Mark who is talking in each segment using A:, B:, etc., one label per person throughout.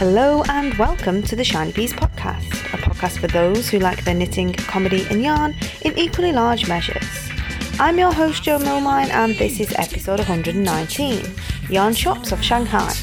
A: Hello and welcome to the Shiny Bees podcast, a podcast for those who like their knitting, comedy, and yarn in equally large measures. I'm your host, Jo Milmine, and this is episode 119 Yarn Shops of Shanghai.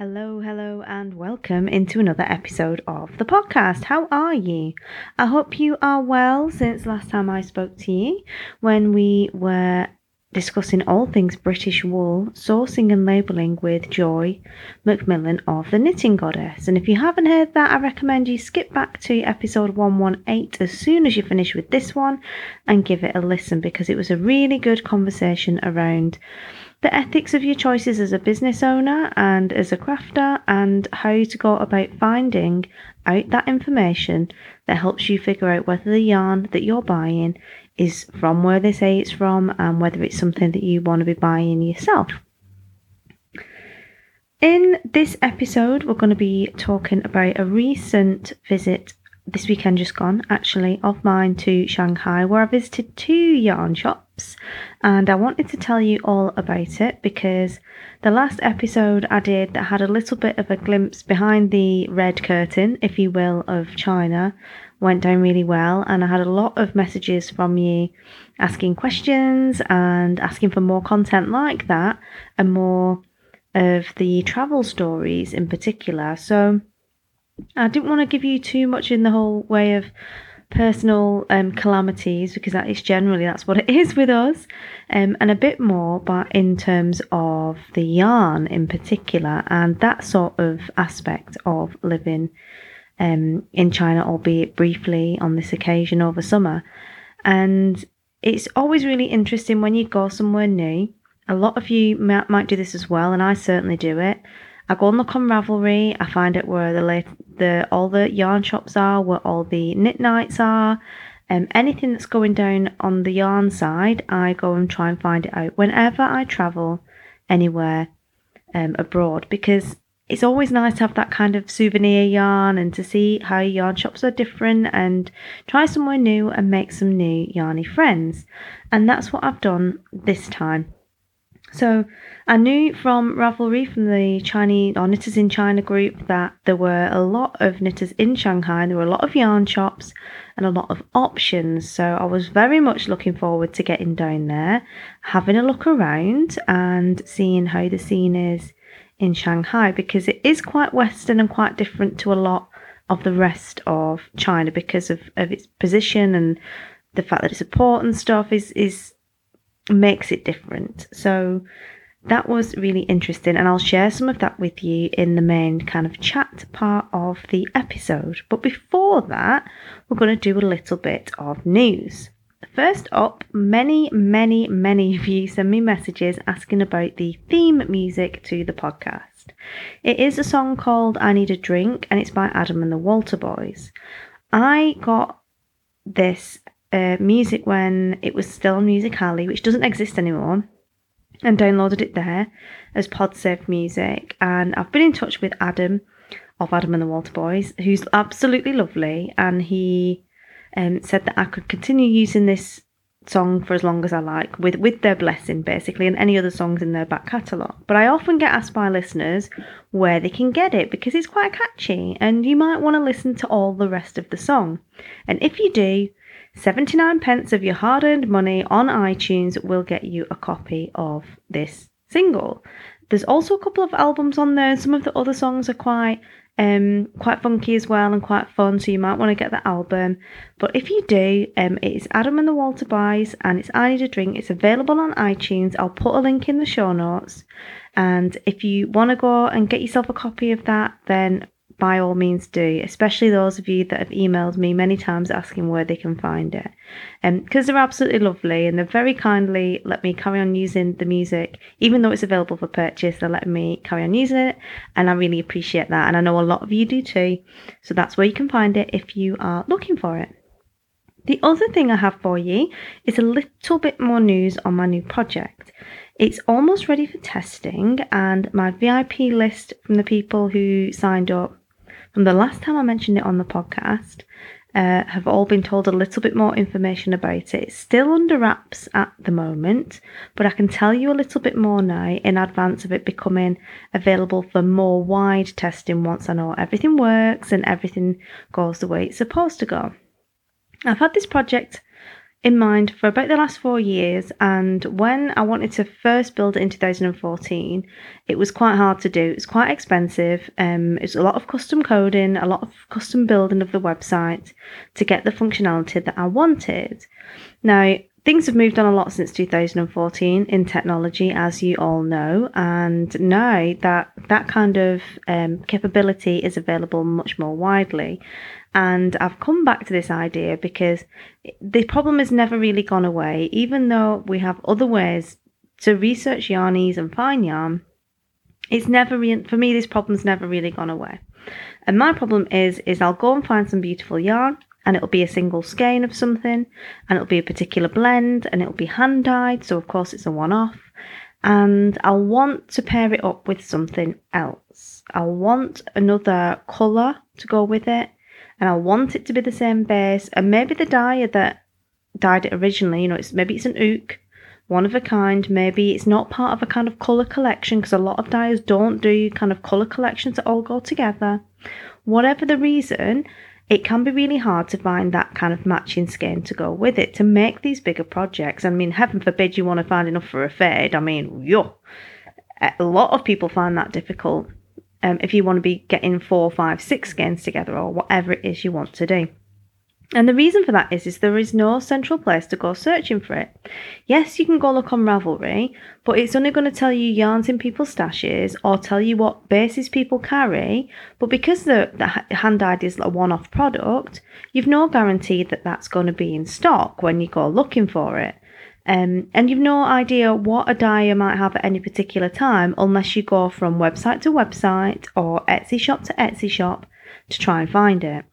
A: Hello, hello, and welcome into another episode of the podcast. How are you? I hope you are well since last time I spoke to you when we were discussing all things British wool, sourcing and labelling with Joy Macmillan of the Knitting Goddess. And if you haven't heard that, I recommend you skip back to episode 118 as soon as you finish with this one and give it a listen because it was a really good conversation around the ethics of your choices as a business owner and as a crafter, and how to go about finding out that information that helps you figure out whether the yarn that you're buying is from where they say it's from and whether it's something that you want to be buying yourself. In this episode, we're going to be talking about a recent visit this weekend just gone, actually, of mine to Shanghai, where I visited two yarn shops. And I wanted to tell you all about it because the last episode I did that had a little bit of a glimpse behind the red curtain, if you will, of China went down really well. And I had a lot of messages from you asking questions and asking for more content like that and more of the travel stories in particular. So, I didn't want to give you too much in the whole way of personal um, calamities because that is generally that's what it is with us, um, and a bit more, but in terms of the yarn in particular and that sort of aspect of living um, in China, albeit briefly on this occasion over summer. And it's always really interesting when you go somewhere new. A lot of you might, might do this as well, and I certainly do it. I go and look on Ravelry. I find out where the late, the all the yarn shops are, where all the knit nights are, um, anything that's going down on the yarn side. I go and try and find it out whenever I travel anywhere um, abroad because it's always nice to have that kind of souvenir yarn and to see how yarn shops are different and try somewhere new and make some new yarny friends. And that's what I've done this time. So I knew from Ravelry, from the Chinese or Knitters in China group, that there were a lot of knitters in Shanghai. There were a lot of yarn shops and a lot of options. So I was very much looking forward to getting down there, having a look around, and seeing how the scene is in Shanghai because it is quite Western and quite different to a lot of the rest of China because of, of its position and the fact that it's a port and stuff is is makes it different. So that was really interesting, and I'll share some of that with you in the main kind of chat part of the episode. But before that, we're going to do a little bit of news. First up, many, many, many of you send me messages asking about the theme music to the podcast. It is a song called I Need a Drink, and it's by Adam and the Walter Boys. I got this uh, music when it was still on Music Alley, which doesn't exist anymore, and downloaded it there as PodSafe Music. And I've been in touch with Adam of Adam and the Walter Boys, who's absolutely lovely, and he um, said that I could continue using this song for as long as I like, with with their blessing basically, and any other songs in their back catalogue. But I often get asked by listeners where they can get it because it's quite catchy, and you might want to listen to all the rest of the song. And if you do, 79 pence of your hard earned money on iTunes will get you a copy of this single. There's also a couple of albums on there. Some of the other songs are quite um quite funky as well and quite fun, so you might want to get the album. But if you do, um it is Adam and the Walter Boys and it's I Need a Drink. It's available on iTunes. I'll put a link in the show notes. And if you want to go and get yourself a copy of that, then by all means do, especially those of you that have emailed me many times asking where they can find it. And because um, they're absolutely lovely and they're very kindly let me carry on using the music, even though it's available for purchase, they're letting me carry on using it. And I really appreciate that. And I know a lot of you do too. So that's where you can find it if you are looking for it. The other thing I have for you is a little bit more news on my new project. It's almost ready for testing, and my VIP list from the people who signed up from the last time I mentioned it on the podcast uh, have all been told a little bit more information about it. It's still under wraps at the moment, but I can tell you a little bit more now in advance of it becoming available for more wide testing once I know everything works and everything goes the way it's supposed to go. I've had this project in mind for about the last four years. And when I wanted to first build it in 2014, it was quite hard to do. It's quite expensive. Um, it's a lot of custom coding, a lot of custom building of the website to get the functionality that I wanted. Now, things have moved on a lot since 2014 in technology, as you all know, and now that that kind of um, capability is available much more widely. And I've come back to this idea because the problem has never really gone away, even though we have other ways to research yarnies and find yarn. It's never re- for me. This problem's never really gone away. And my problem is, is I'll go and find some beautiful yarn, and it'll be a single skein of something, and it'll be a particular blend, and it'll be hand dyed. So of course it's a one-off, and I'll want to pair it up with something else. I'll want another colour to go with it and I want it to be the same base. And maybe the dyer that dyed it originally, you know, it's maybe it's an ook, one of a kind. Maybe it's not part of a kind of color collection because a lot of dyers don't do kind of color collections that all go together. Whatever the reason, it can be really hard to find that kind of matching skin to go with it to make these bigger projects. I mean, heaven forbid you want to find enough for a fade. I mean, yo, a lot of people find that difficult um, if you want to be getting four, five, six skins together or whatever it is you want to do. And the reason for that is, is there is no central place to go searching for it. Yes, you can go look on Ravelry, but it's only going to tell you yarns in people's stashes or tell you what bases people carry. But because the, the hand dyed is a one off product, you've no guarantee that that's going to be in stock when you go looking for it. Um, and you've no idea what a dyer might have at any particular time unless you go from website to website or Etsy shop to Etsy shop to try and find it.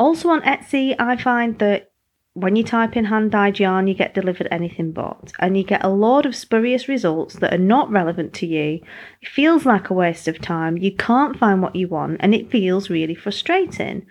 A: Also on Etsy, I find that when you type in hand dyed yarn, you get delivered anything but, and you get a load of spurious results that are not relevant to you. It feels like a waste of time. You can't find what you want, and it feels really frustrating.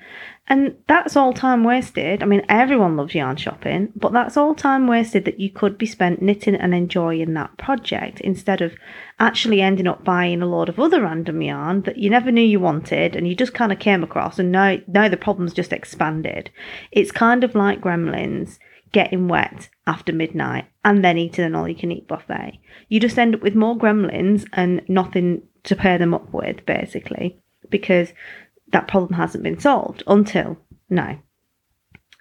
A: And that's all time wasted. I mean, everyone loves yarn shopping, but that's all time wasted that you could be spent knitting and enjoying that project instead of actually ending up buying a load of other random yarn that you never knew you wanted and you just kind of came across and now, now the problem's just expanded. It's kind of like gremlins getting wet after midnight and then eating an all you can eat buffet. You just end up with more gremlins and nothing to pair them up with, basically, because that problem hasn't been solved until now.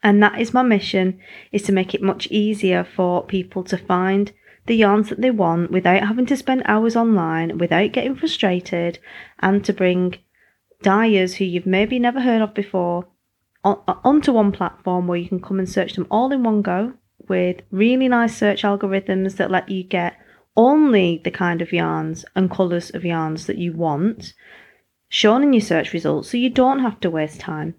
A: And that is my mission is to make it much easier for people to find the yarns that they want without having to spend hours online, without getting frustrated, and to bring dyers who you've maybe never heard of before on, onto one platform where you can come and search them all in one go with really nice search algorithms that let you get only the kind of yarns and colours of yarns that you want shown in your search results so you don't have to waste time.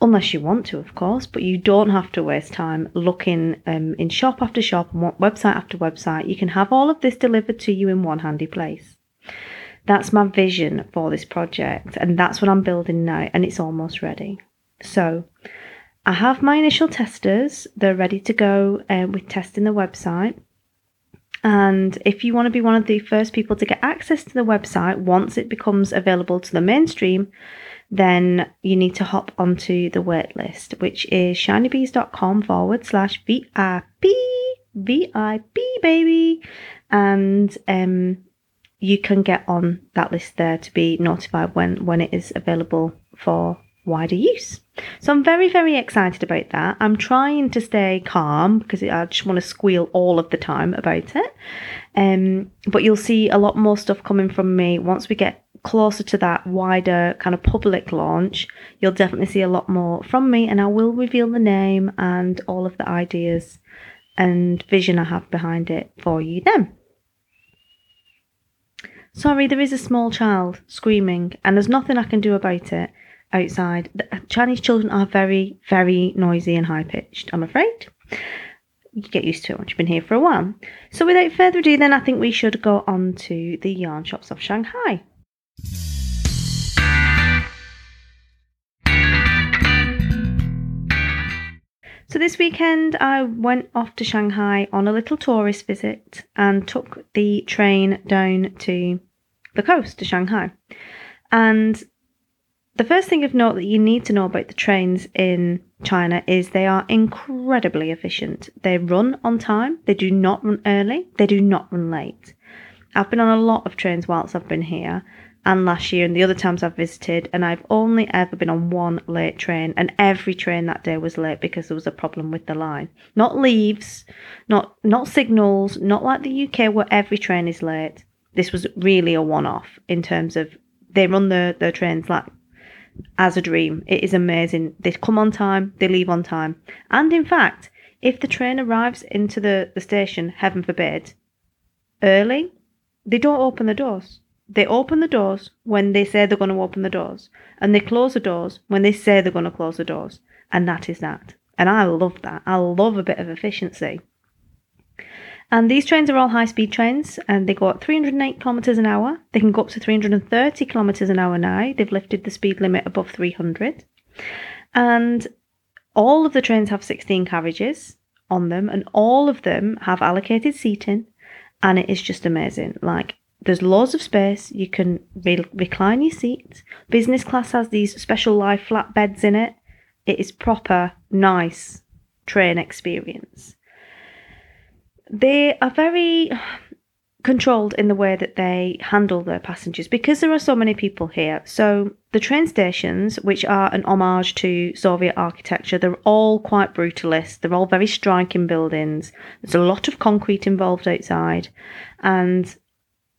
A: Unless you want to, of course, but you don't have to waste time looking um, in shop after shop and website after website. You can have all of this delivered to you in one handy place. That's my vision for this project, and that's what I'm building now, and it's almost ready. So, I have my initial testers, they're ready to go uh, with testing the website. And if you want to be one of the first people to get access to the website once it becomes available to the mainstream, then you need to hop onto the waitlist, which is shinybees.com forward slash VIP, VIP baby. And um, you can get on that list there to be notified when, when it is available for wider use. So I'm very, very excited about that. I'm trying to stay calm because I just want to squeal all of the time about it. Um, but you'll see a lot more stuff coming from me once we get closer to that wider kind of public launch. You'll definitely see a lot more from me, and I will reveal the name and all of the ideas and vision I have behind it for you then. Sorry, there is a small child screaming, and there's nothing I can do about it outside. The Chinese children are very, very noisy and high pitched, I'm afraid. You get used to it once you've been here for a while. So, without further ado, then I think we should go on to the yarn shops of Shanghai. So this weekend, I went off to Shanghai on a little tourist visit and took the train down to the coast to Shanghai. And the first thing of note that you need to know about the trains in China is they are incredibly efficient. They run on time, they do not run early, they do not run late. I've been on a lot of trains whilst I've been here and last year and the other times I've visited, and I've only ever been on one late train, and every train that day was late because there was a problem with the line. Not leaves, not not signals, not like the UK where every train is late. This was really a one-off in terms of they run the their trains like as a dream. It is amazing. They come on time, they leave on time, and in fact, if the train arrives into the, the station, heaven forbid, early, they don't open the doors they open the doors when they say they're going to open the doors, and they close the doors when they say they're going to close the doors. And that is that. And I love that. I love a bit of efficiency. And these trains are all high speed trains and they go at 308 kilometres an hour. They can go up to 330 kilometres an hour now. They've lifted the speed limit above 300. And all of the trains have 16 carriages on them and all of them have allocated seating. And it is just amazing. Like, there's loads of space. You can re- recline your seat. Business class has these special live flat beds in it. It is proper, nice train experience. They are very controlled in the way that they handle their passengers because there are so many people here. So the train stations, which are an homage to Soviet architecture, they're all quite brutalist. They're all very striking buildings. There's a lot of concrete involved outside, and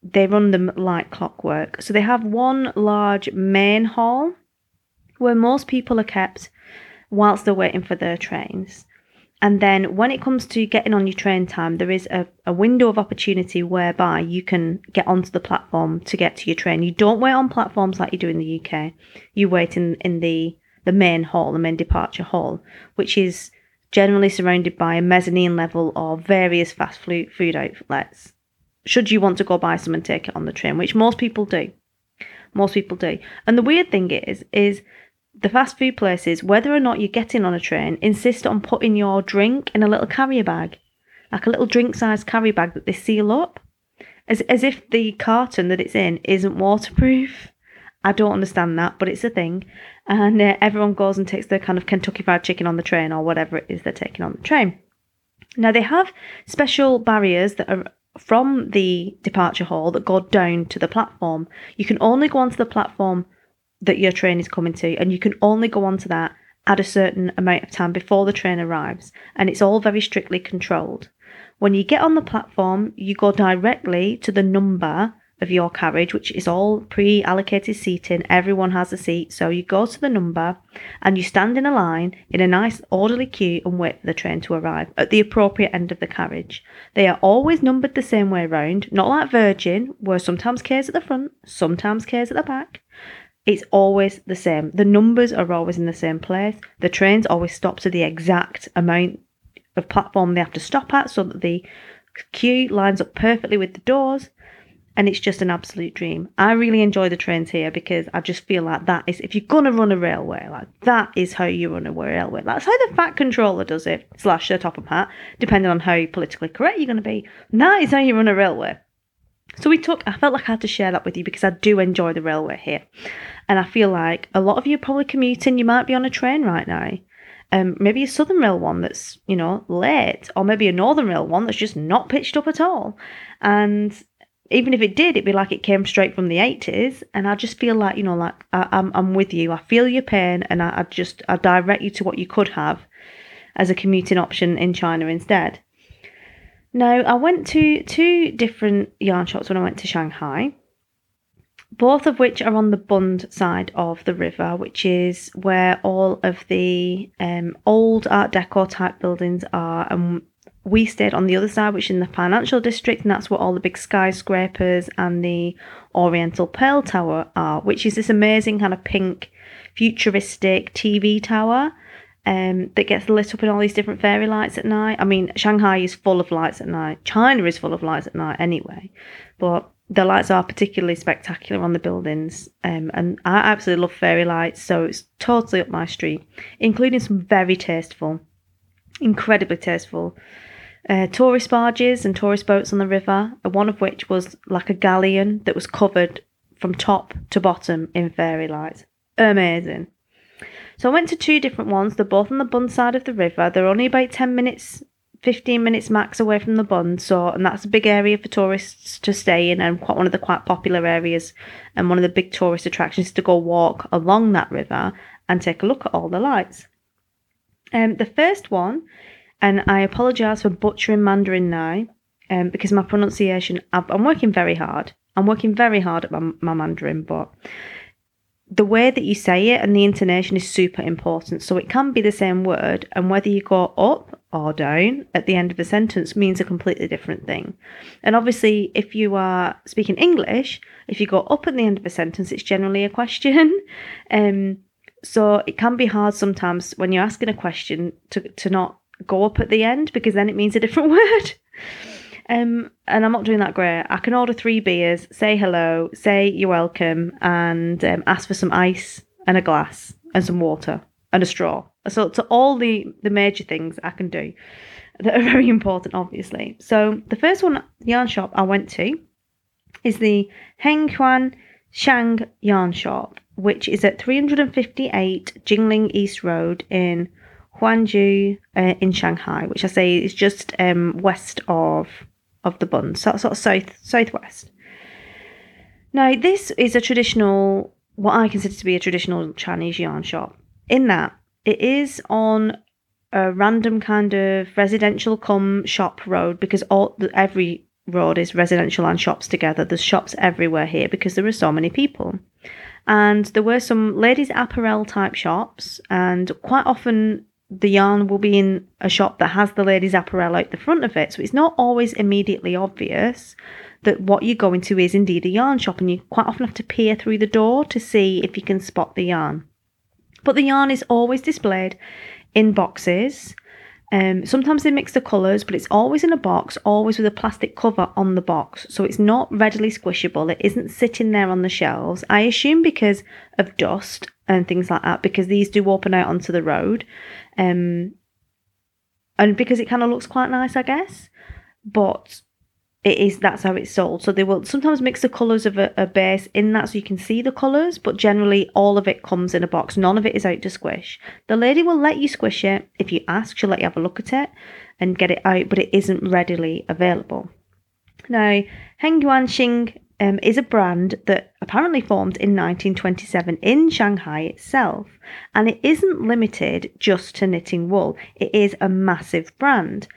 A: they run them like clockwork. So they have one large main hall where most people are kept whilst they're waiting for their trains. And then when it comes to getting on your train time, there is a, a window of opportunity whereby you can get onto the platform to get to your train. You don't wait on platforms like you do in the UK. You wait in, in the, the main hall, the main departure hall, which is generally surrounded by a mezzanine level of various fast food outlets should you want to go buy some and take it on the train, which most people do. Most people do. And the weird thing is, is the fast food places, whether or not you're getting on a train, insist on putting your drink in a little carrier bag, like a little drink sized carrier bag that they seal up, as, as if the carton that it's in isn't waterproof. I don't understand that, but it's a thing. And uh, everyone goes and takes their kind of Kentucky Fried Chicken on the train or whatever it is they're taking on the train. Now, they have special barriers that are from the departure hall that go down to the platform. You can only go onto the platform that your train is coming to, and you can only go onto that at a certain amount of time before the train arrives, and it's all very strictly controlled. When you get on the platform, you go directly to the number of your carriage, which is all pre allocated seating. Everyone has a seat. So you go to the number and you stand in a line in a nice orderly queue and wait for the train to arrive at the appropriate end of the carriage. They are always numbered the same way round, not like Virgin, where sometimes K's at the front, sometimes K's at the back. It's always the same. The numbers are always in the same place. The trains always stop to the exact amount of platform they have to stop at so that the queue lines up perfectly with the doors and it's just an absolute dream. I really enjoy the trains here because I just feel like that is if you're gonna run a railway, like that is how you run a railway. That's how the fat controller does it, slash the Topham Hatt, depending on how politically correct you're gonna be. And that is how you run a railway. So we took I felt like I had to share that with you because I do enjoy the railway here. And I feel like a lot of you are probably commuting, you might be on a train right now. Um, maybe a Southern Rail one that's, you know, late, or maybe a Northern Rail one that's just not pitched up at all. And even if it did, it'd be like it came straight from the 80s. And I just feel like, you know, like I, am I'm, I'm with you. I feel your pain and I, I just, I direct you to what you could have as a commuting option in China instead. Now, I went to two different yarn shops when I went to Shanghai, both of which are on the Bund side of the river, which is where all of the um, old Art Deco type buildings are. And we stayed on the other side, which is in the financial district, and that's where all the big skyscrapers and the Oriental Pearl Tower are, which is this amazing kind of pink, futuristic TV tower um, that gets lit up in all these different fairy lights at night. I mean, Shanghai is full of lights at night. China is full of lights at night anyway, but the lights are particularly spectacular on the buildings, um, and I absolutely love fairy lights, so it's totally up my street, including some very tasteful incredibly tasteful. Uh, tourist barges and tourist boats on the river, uh, one of which was like a galleon that was covered from top to bottom in fairy lights. Amazing. So I went to two different ones. They're both on the Bund side of the river. They're only about 10 minutes, 15 minutes max away from the Bund. So, and that's a big area for tourists to stay in and quite one of the quite popular areas and one of the big tourist attractions to go walk along that river and take a look at all the lights. Um, the first one, and I apologise for butchering Mandarin now, um, because my pronunciation, I've- I'm working very hard. I'm working very hard at my, my Mandarin, but the way that you say it and the intonation is super important. So it can be the same word, and whether you go up or down at the end of a sentence means a completely different thing. And obviously, if you are speaking English, if you go up at the end of a sentence, it's generally a question. Um, so it can be hard sometimes when you're asking a question to, to not go up at the end because then it means a different word. Um, and I'm not doing that great. I can order three beers, say hello, say you're welcome, and um, ask for some ice and a glass and some water and a straw. So, so all the the major things I can do that are very important, obviously. So the first one yarn shop I went to is the Hengquan Shang Yarn Shop, which is at 358 Jinling East Road in Huangpu uh, in Shanghai, which I say is just um, west of of the Bund, so sort of south southwest. Now, this is a traditional, what I consider to be a traditional Chinese yarn shop. In that, it is on a random kind of residential come shop road because all every road is residential and shops together. There's shops everywhere here because there are so many people. And there were some ladies' apparel type shops, and quite often the yarn will be in a shop that has the ladies' apparel out the front of it. So it's not always immediately obvious that what you're going to is indeed a yarn shop, and you quite often have to peer through the door to see if you can spot the yarn. But the yarn is always displayed in boxes. Um, sometimes they mix the colours, but it's always in a box, always with a plastic cover on the box. So it's not readily squishable. It isn't sitting there on the shelves. I assume because of dust and things like that, because these do open out onto the road. Um, and because it kind of looks quite nice, I guess. But it is that's how it's sold. So they will sometimes mix the colours of a, a base in that so you can see the colours, but generally all of it comes in a box. None of it is out to squish. The lady will let you squish it if you ask. She'll let you have a look at it and get it out, but it isn't readily available. Now, Hengyuanxiang um, is a brand that apparently formed in 1927 in Shanghai itself, and it isn't limited just to knitting wool. It is a massive brand.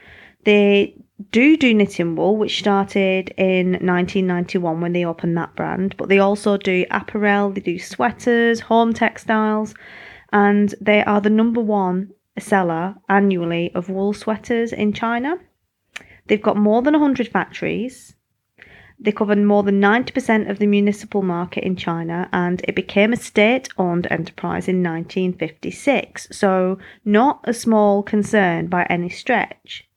A: They do do knitting wool, which started in 1991 when they opened that brand, but they also do apparel, they do sweaters, home textiles, and they are the number one seller annually of wool sweaters in China. They've got more than 100 factories. They cover more than 90% of the municipal market in China, and it became a state owned enterprise in 1956. So, not a small concern by any stretch.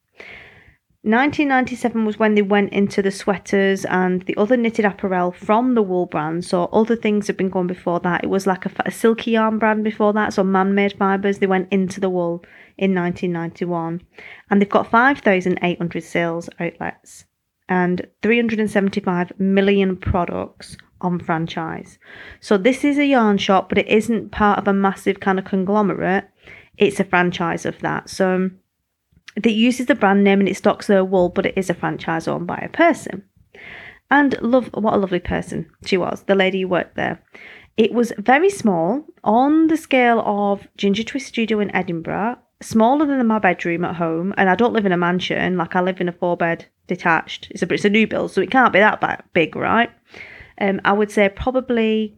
A: 1997 was when they went into the sweaters and the other knitted apparel from the wool brand. So other things had been going before that. It was like a, a silky yarn brand before that. So man-made fibers. They went into the wool in 1991, and they've got 5,800 sales outlets and 375 million products on franchise. So this is a yarn shop, but it isn't part of a massive kind of conglomerate. It's a franchise of that. So that uses the brand name and it stocks their wool, but it is a franchise owned by a person. And love, what a lovely person she was, the lady who worked there. It was very small, on the scale of Ginger Twist Studio in Edinburgh, smaller than my bedroom at home. And I don't live in a mansion, like I live in a four bed detached. It's a, it's a new build, so it can't be that big, right? Um, I would say probably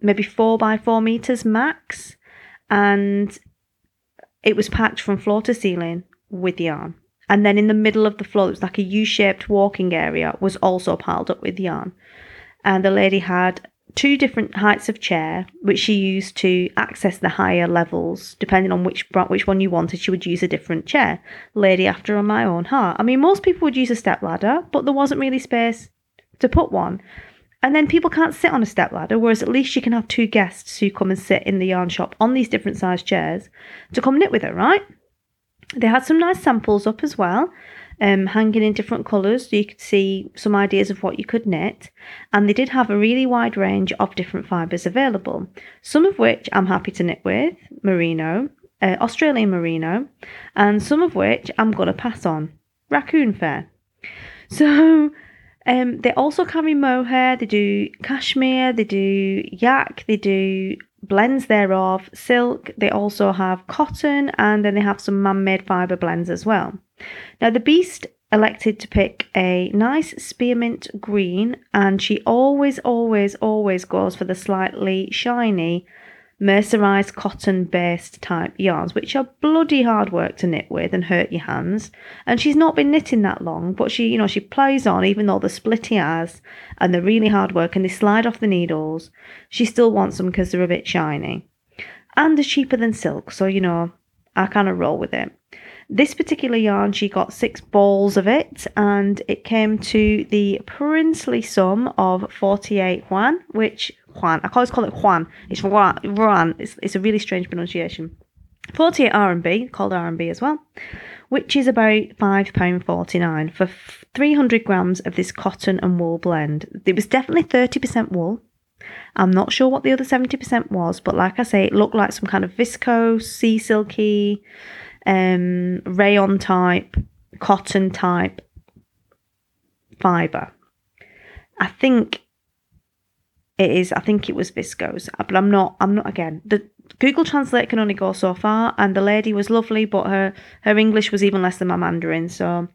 A: maybe four by four meters max. And it was packed from floor to ceiling with yarn. And then in the middle of the floor, it was like a U shaped walking area, was also piled up with yarn. And the lady had two different heights of chair, which she used to access the higher levels. Depending on which which one you wanted, she would use a different chair. Lady after on my own heart. I mean, most people would use a step ladder, but there wasn't really space to put one. And then people can't sit on a step ladder, whereas at least you can have two guests who come and sit in the yarn shop on these different sized chairs to come knit with her, right? They had some nice samples up as well, um, hanging in different colours so you could see some ideas of what you could knit. And they did have a really wide range of different fibres available, some of which I'm happy to knit with, merino, uh, Australian merino, and some of which I'm going to pass on, raccoon fur. So um, they also carry mohair, they do cashmere, they do yak, they do blends thereof, silk, they also have cotton, and then they have some man made fibre blends as well. Now, the Beast elected to pick a nice spearmint green, and she always, always, always goes for the slightly shiny mercerized cotton based type yarns, which are bloody hard work to knit with and hurt your hands. And she's not been knitting that long, but she, you know, she plays on even though the splitty has and they're really hard work and they slide off the needles. She still wants them because they're a bit shiny. And they're cheaper than silk, so you know, I kind of roll with it. This particular yarn, she got six balls of it, and it came to the princely sum of 48 yuan, which Juan, I always call it Juan. It's Juan. It's, it's a really strange pronunciation. 48 RMB, called RMB as well, which is about £5.49 for 300 grams of this cotton and wool blend. It was definitely 30% wool. I'm not sure what the other 70% was, but like I say, it looked like some kind of viscose, sea silky, um, rayon type, cotton type fibre. I think it is. I think it was viscose, but I'm not. I'm not. Again, the Google Translate can only go so far, and the lady was lovely, but her her English was even less than my Mandarin. So,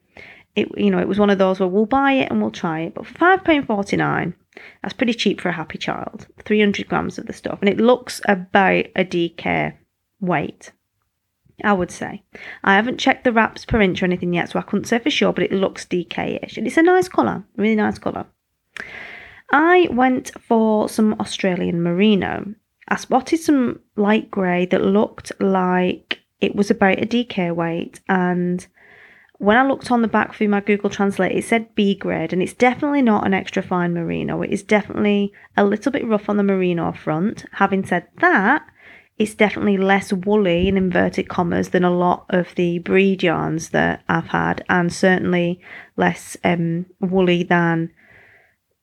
A: it you know it was one of those where we'll buy it and we'll try it, but for five pound forty nine, that's pretty cheap for a happy child. Three hundred grams of the stuff, and it looks about a DK weight. I would say. I haven't checked the wraps per inch or anything yet, so I couldn't say for sure, but it looks DK-ish. And it's a nice colour, really nice colour. I went for some Australian merino. I spotted some light grey that looked like it was about a DK weight and when I looked on the back through my Google Translate, it said B grade, and it's definitely not an extra fine merino. It is definitely a little bit rough on the merino front. Having said that, it's definitely less woolly in inverted commas than a lot of the breed yarns that I've had, and certainly less um, woolly than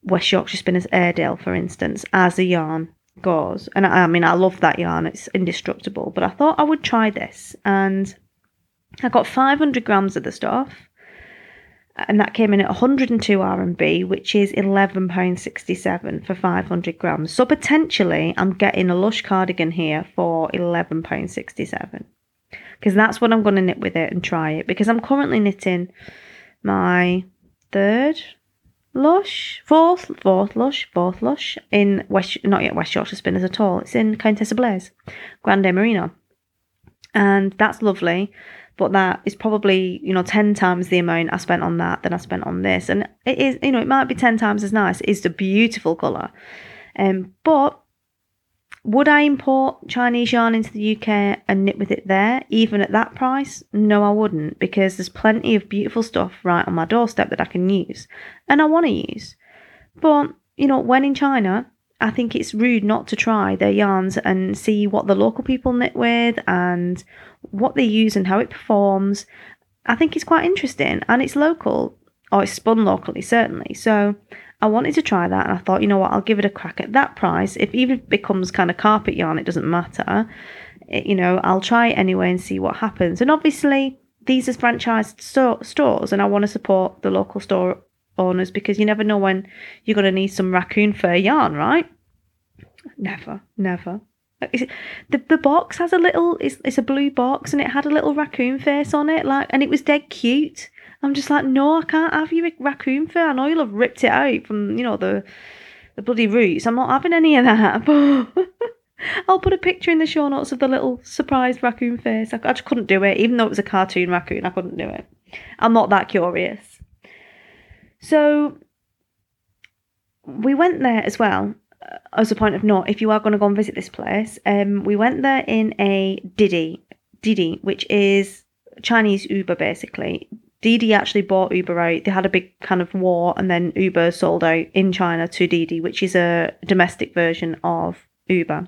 A: West Yorkshire Spinners Airedale, for instance, as a yarn goes. And I, I mean, I love that yarn, it's indestructible, but I thought I would try this, and I got 500 grams of the stuff. And that came in at 102 RMB, which is £11.67 for 500 grams. So potentially, I'm getting a Lush cardigan here for £11.67 because that's what I'm going to knit with it and try it. Because I'm currently knitting my third Lush, fourth, fourth Lush, fourth Lush in West, not yet West Yorkshire Spinners at all. It's in Countess Ablaze, Grande Merino, and that's lovely but that is probably you know 10 times the amount i spent on that than i spent on this. And it is you know it might be 10 times as nice. It's a beautiful color um but would i import chinese yarn into the uk and knit with it there even at that price? No i wouldn't because there's plenty of beautiful stuff right on my doorstep that i can use and i want to use. But you know when in china I think it's rude not to try their yarns and see what the local people knit with and what they use and how it performs. I think it's quite interesting and it's local, or it's spun locally, certainly. So I wanted to try that and I thought, you know what, I'll give it a crack at that price. If even it becomes kind of carpet yarn, it doesn't matter. It, you know, I'll try it anyway and see what happens. And obviously, these are franchised store, stores and I want to support the local store owners because you never know when you're going to need some raccoon fur yarn, right? Never, never. The the box has a little. It's it's a blue box and it had a little raccoon face on it, like, and it was dead cute. I'm just like, no, I can't have your raccoon fur. I know you'll have ripped it out from you know the the bloody roots. I'm not having any of that. I'll put a picture in the show notes of the little surprised raccoon face. I, I just couldn't do it, even though it was a cartoon raccoon. I couldn't do it. I'm not that curious. So we went there as well as a point of note, if you are going to go and visit this place, um, we went there in a Didi, Didi, which is Chinese Uber basically. Didi actually bought Uber out. They had a big kind of war, and then Uber sold out in China to Didi, which is a domestic version of Uber.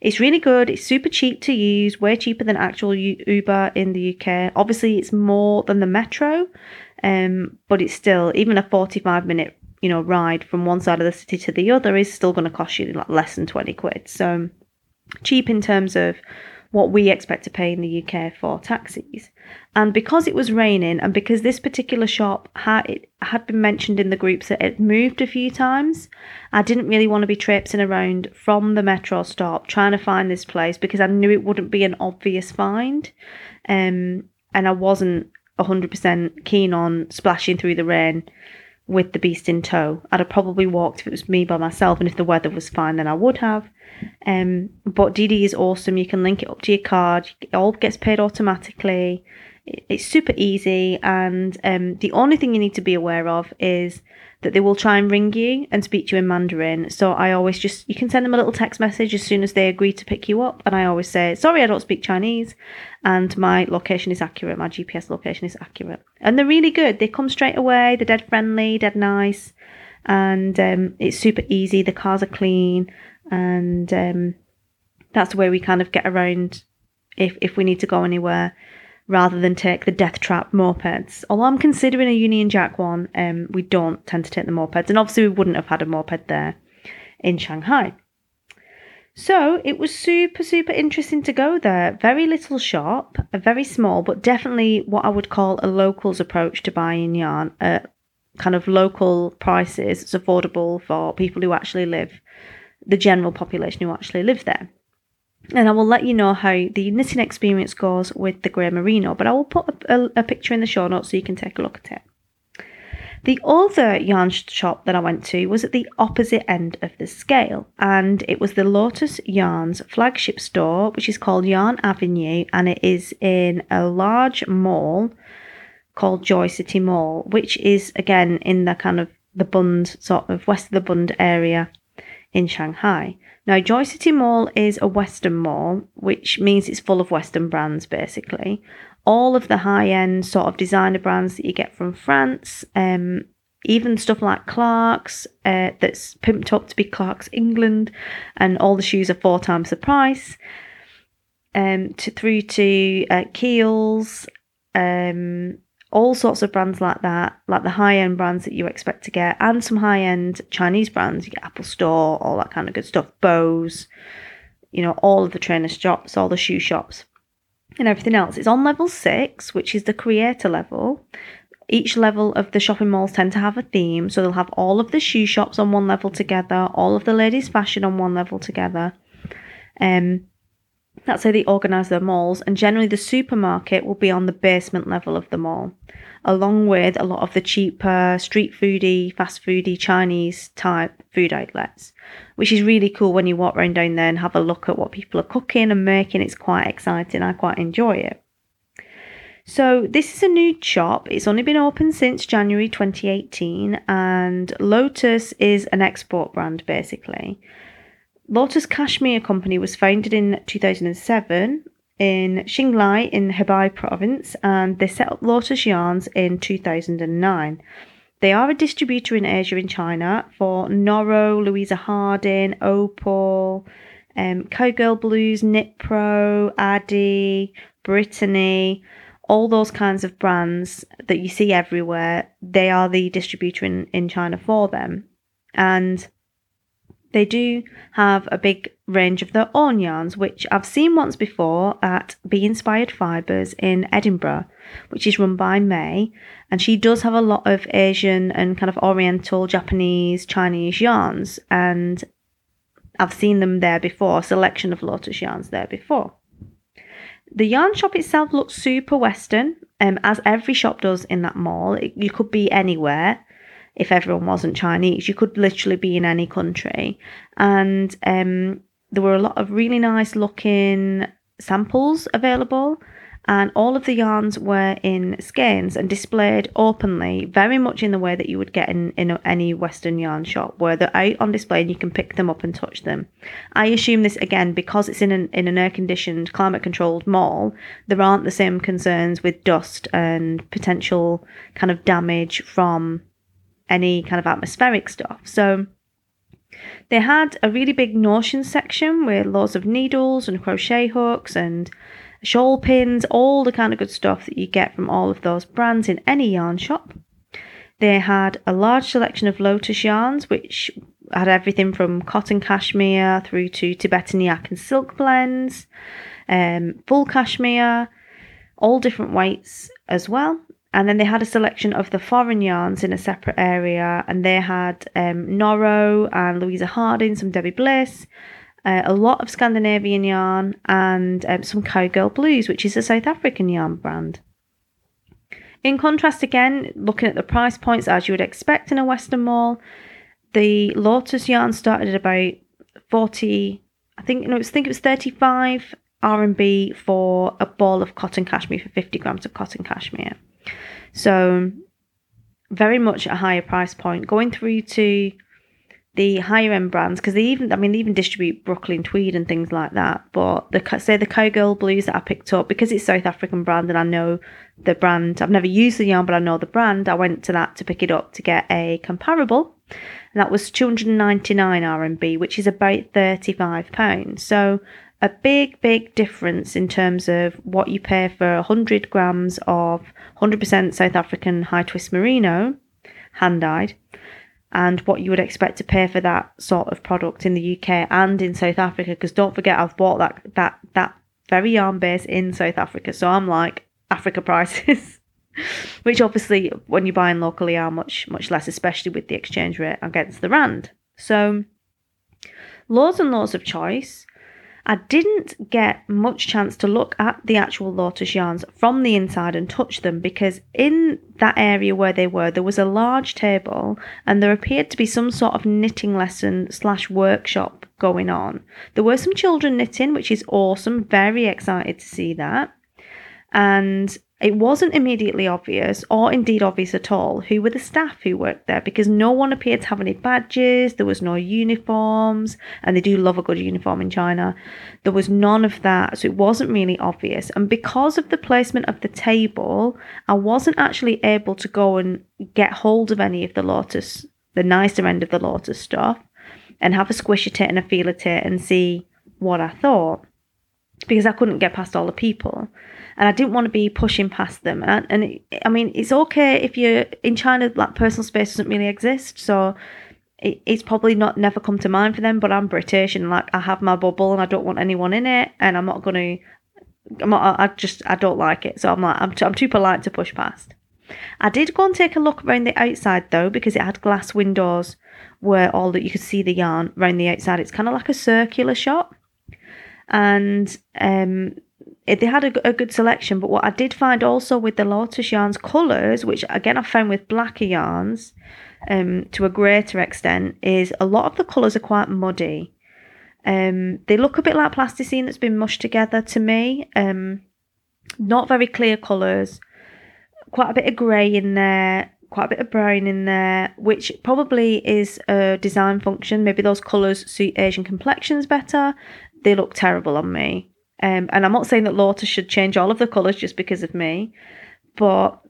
A: It's really good. It's super cheap to use, way cheaper than actual Uber in the UK. Obviously, it's more than the metro, um, but it's still even a 45 minute you know ride from one side of the city to the other is still going to cost you like less than 20 quid. So cheap in terms of what we expect to pay in the UK for taxis. And because it was raining, and because this particular shop had it had been mentioned in the groups that it moved a few times, I didn't really want to be traipsing around from the metro stop trying to find this place because I knew it wouldn't be an obvious find, um, and I wasn't hundred percent keen on splashing through the rain with the beast in tow. I'd have probably walked if it was me by myself, and if the weather was fine, then I would have. Um, but Didi is awesome. You can link it up to your card. It all gets paid automatically. It's super easy, and um, the only thing you need to be aware of is that they will try and ring you and speak to you in Mandarin. So I always just you can send them a little text message as soon as they agree to pick you up, and I always say, "Sorry, I don't speak Chinese," and my location is accurate. My GPS location is accurate, and they're really good. They come straight away. They're dead friendly, dead nice, and um, it's super easy. The cars are clean, and um, that's the way we kind of get around if if we need to go anywhere rather than take the death trap mopeds. Although I'm considering a Union Jack one, um, we don't tend to take the mopeds, and obviously we wouldn't have had a moped there in Shanghai. So it was super, super interesting to go there. Very little shop, a very small, but definitely what I would call a local's approach to buying yarn at kind of local prices. It's affordable for people who actually live, the general population who actually live there and I will let you know how the knitting experience goes with the grey merino, but I will put a, a, a, picture in the show notes so you can take a look at it. The other yarn shop that I went to was at the opposite end of the scale, and it was the Lotus Yarns flagship store, which is called Yarn Avenue, and it is in a large mall called Joy City Mall, which is again in the kind of the Bund sort of west of the Bund area in Shanghai. Now, Joy City Mall is a Western mall, which means it's full of Western brands basically. All of the high end sort of designer brands that you get from France, um, even stuff like Clark's, uh, that's pimped up to be Clark's England, and all the shoes are four times the price. Um, to through to uh, Kiehl's, um, all sorts of brands like that, like the high end brands that you expect to get, and some high end Chinese brands. You get Apple Store, all that kind of good stuff, Bose, you know, all of the trainer shops, all the shoe shops, and everything else. It's on level six, which is the creator level. Each level of the shopping malls tend to have a theme, so they'll have all of the shoe shops on one level together, all of the ladies' fashion on one level together. Um, that's how they organise their malls, and generally the supermarket will be on the basement level of the mall, along with a lot of the cheaper street foody, fast foody, Chinese type food outlets, which is really cool when you walk around down there and have a look at what people are cooking and making. It's quite exciting. I quite enjoy it. So, this is a new shop. It's only been open since January 2018, and Lotus is an export brand basically. Lotus Cashmere Company was founded in 2007 in Xingtai in Hebei province and they set up Lotus Yarns in 2009. They are a distributor in Asia and China for Noro, Louisa Harding, Opal, um, Cowgirl Blues, Knit Pro, Addi, Brittany, all those kinds of brands that you see everywhere. They are the distributor in, in China for them. And they do have a big range of their own yarns, which I've seen once before at Be Inspired Fibres in Edinburgh, which is run by May. And she does have a lot of Asian and kind of Oriental, Japanese, Chinese yarns. And I've seen them there before, selection of Lotus yarns there before. The yarn shop itself looks super Western, um, as every shop does in that mall. It, you could be anywhere if everyone wasn't Chinese. You could literally be in any country. And um, there were a lot of really nice looking samples available. And all of the yarns were in skeins and displayed openly, very much in the way that you would get in, in any Western yarn shop, where they're out on display and you can pick them up and touch them. I assume this again because it's in an in an air conditioned, climate controlled mall. There aren't the same concerns with dust and potential kind of damage from any kind of atmospheric stuff. So They had a really big notion section with lots of needles and crochet hooks and shawl pins, all the kind of good stuff that you get from all of those brands in any yarn shop. They had a large selection of lotus yarns, which had everything from cotton cashmere through to Tibetan yak and silk blends, um, full cashmere, all different weights as well. And then they had a selection of the foreign yarns in a separate area, and they had um, Noro and Louisa Harding, some Debbie Bliss, uh, a lot of Scandinavian yarn, and um, some Cowgirl Blues, which is a South African yarn brand. In contrast, again, looking at the price points as you would expect in a Western mall, the Lotus yarn started at about 40, I think, no, I think it was 35 RMB for a ball of cotton cashmere for 50 grams of cotton cashmere. So, very much at a higher price point. Going through to the higher end brands because they even I mean they even distribute Brooklyn tweed and things like that. But the say the Cowgirl blues that I picked up because it's South African brand and I know the brand. I've never used the yarn, but I know the brand. I went to that to pick it up to get a comparable, and that was 299 RMB, which is about 35 pounds. So a big big difference in terms of what you pay for 100 grams of 100% South African high twist merino hand dyed and what you would expect to pay for that sort of product in the UK and in South Africa. Because don't forget, I've bought that that that very yarn base in South Africa, so I'm like Africa prices, which obviously when you're buying locally are much much less, especially with the exchange rate against the rand. So loads and loads of choice. I didn't get much chance to look at the actual lotus yarns from the inside and touch them because in that area where they were, there was a large table and there appeared to be some sort of knitting lesson slash workshop going on. There were some children knitting, which is awesome. Very excited to see that. And it wasn't immediately obvious, or indeed obvious at all, who were the staff who worked there because no one appeared to have any badges, there was no uniforms, and they do love a good uniform in China. There was none of that, so it wasn't really obvious. And because of the placement of the table, I wasn't actually able to go and get hold of any of the Lotus, the nicer end of the Lotus stuff, and have a squish at it and a feel at it and see what I thought because I couldn't get past all the people and I didn't want to be pushing past them. And, and it, I mean, it's okay if you're in China, like personal space doesn't really exist, so it, it's probably not never come to mind for them. But I'm British, and like I have my bubble, and I don't want anyone in it, and I'm not gonna. I'm not, I just I don't like it, so I'm like I'm too, I'm too polite to push past. I did go and take a look around the outside though, because it had glass windows where all that you could see the yarn around the outside. It's kind of like a circular shop, and um, it, they had a, a, good selection. But what I did find also with the Lotus yarns colours, which again I found with blacker yarns um, to a greater extent, is a lot of the colours are quite muddy. Um, they look a bit like plasticine that's been mushed together to me. Um, not very clear colours, quite a bit of grey in there, quite a bit of brown in there, which probably is a design function. Maybe those colours suit Asian complexions better. They look terrible on me. Um, and I'm not saying that Lotus should change all of the colours just because of me, but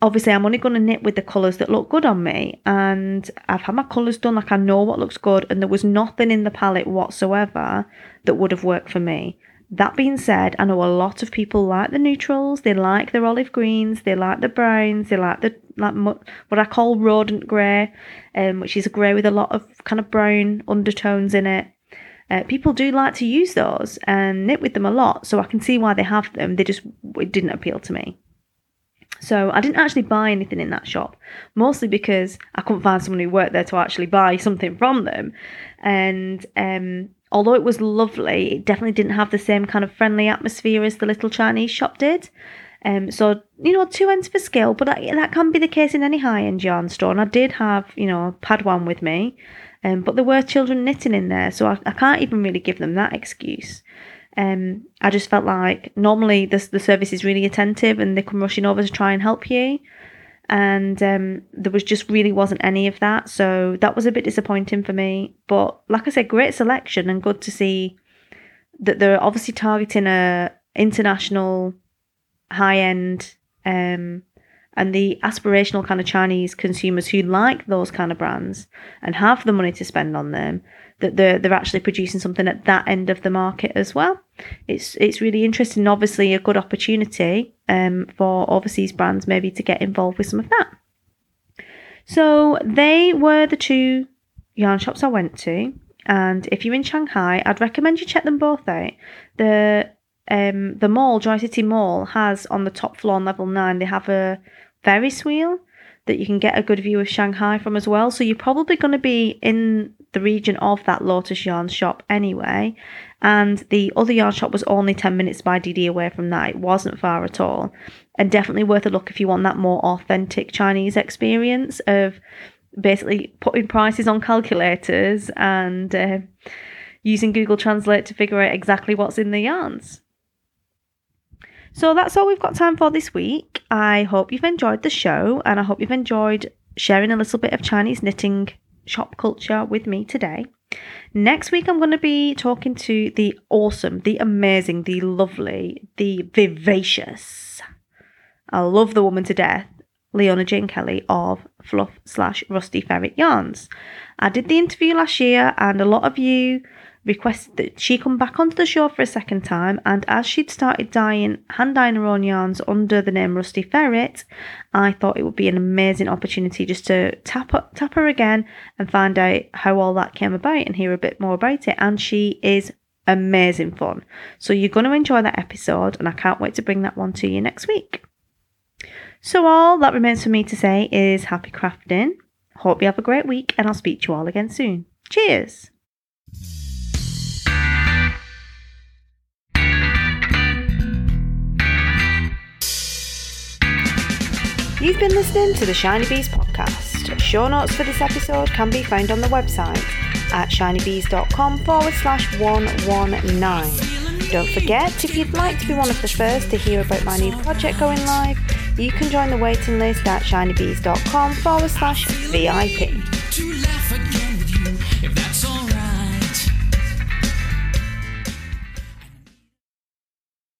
A: obviously I'm only going to knit with the colours that look good on me. And I've had my colours done, like I know what looks good, and there was nothing in the palette whatsoever that would have worked for me. That being said, I know a lot of people like the neutrals. They like their olive greens. They like the browns. They like the like what I call rodent grey, um, which is a grey with a lot of kind of brown undertones in it. Uh, people do like to use those and knit with them a lot, so I can see why they have them. They just it didn't appeal to me. So I didn't actually buy anything in that shop, mostly because I couldn't find someone who worked there to actually buy something from them. And um, although it was lovely, it definitely didn't have the same kind of friendly atmosphere as the little Chinese shop did. Um, so you know, two ends of a scale, but that, that can be the case in any high-end yarn store. And I did have, you know, Padawan with me, um, but there were children knitting in there, so I, I can't even really give them that excuse. Um, I just felt like normally the, the service is really attentive and they come rushing over to try and help you. And um, there was just really wasn't any of that. So that was a bit disappointing for me. But like I said, great selection and good to see that they're obviously targeting a international high end um, And the aspirational kind of Chinese consumers who like those kind of brands and have the money to spend on them, that they're they're actually producing something at that end of the market as well. It's it's really interesting. Obviously, a good opportunity um, for overseas brands maybe to get involved with some of that. So they were the two yarn shops I went to, and if you're in Shanghai, I'd recommend you check them both out. The um the mall, Joy City Mall, has on the top floor on level nine, they have a Ferris wheel that you can get a good view of Shanghai from as well. So you're probably going to be in the region of that Lotus Yarn shop anyway. And the other yarn shop was only 10 minutes by Didi away from that. It wasn't far at all. And definitely worth a look if you want that more authentic Chinese experience of basically putting prices on calculators and uh, using Google Translate to figure out exactly what's in the yarns. So that's all we've got time for this week. I hope you've enjoyed the show and I hope you've enjoyed sharing a little bit of Chinese knitting shop culture with me today. Next week, I'm going to be talking to the awesome, the amazing, the lovely, the vivacious. I love the woman to death, Leona Jane Kelly of Fluff slash Rusty Ferret Yarns. I did the interview last year, and a lot of you requested that she come back onto the show for a second time. And as she'd started dyeing, hand dyeing her own yarns under the name Rusty Ferret, I thought it would be an amazing opportunity just to tap her, tap her again and find out how all that came about and hear a bit more about it. And she is amazing fun. So you're going to enjoy that episode, and I can't wait to bring that one to you next week. So, all that remains for me to say is happy crafting. Hope you have a great week, and I'll speak to you all again soon. Cheers! You've been listening to the Shiny Bees podcast. Show notes for this episode can be found on the website at shinybees.com forward slash 119. Don't forget, if you'd like to be one of the first to hear about my new project going live, you can join the waiting list at shinybees.com forward slash VIP.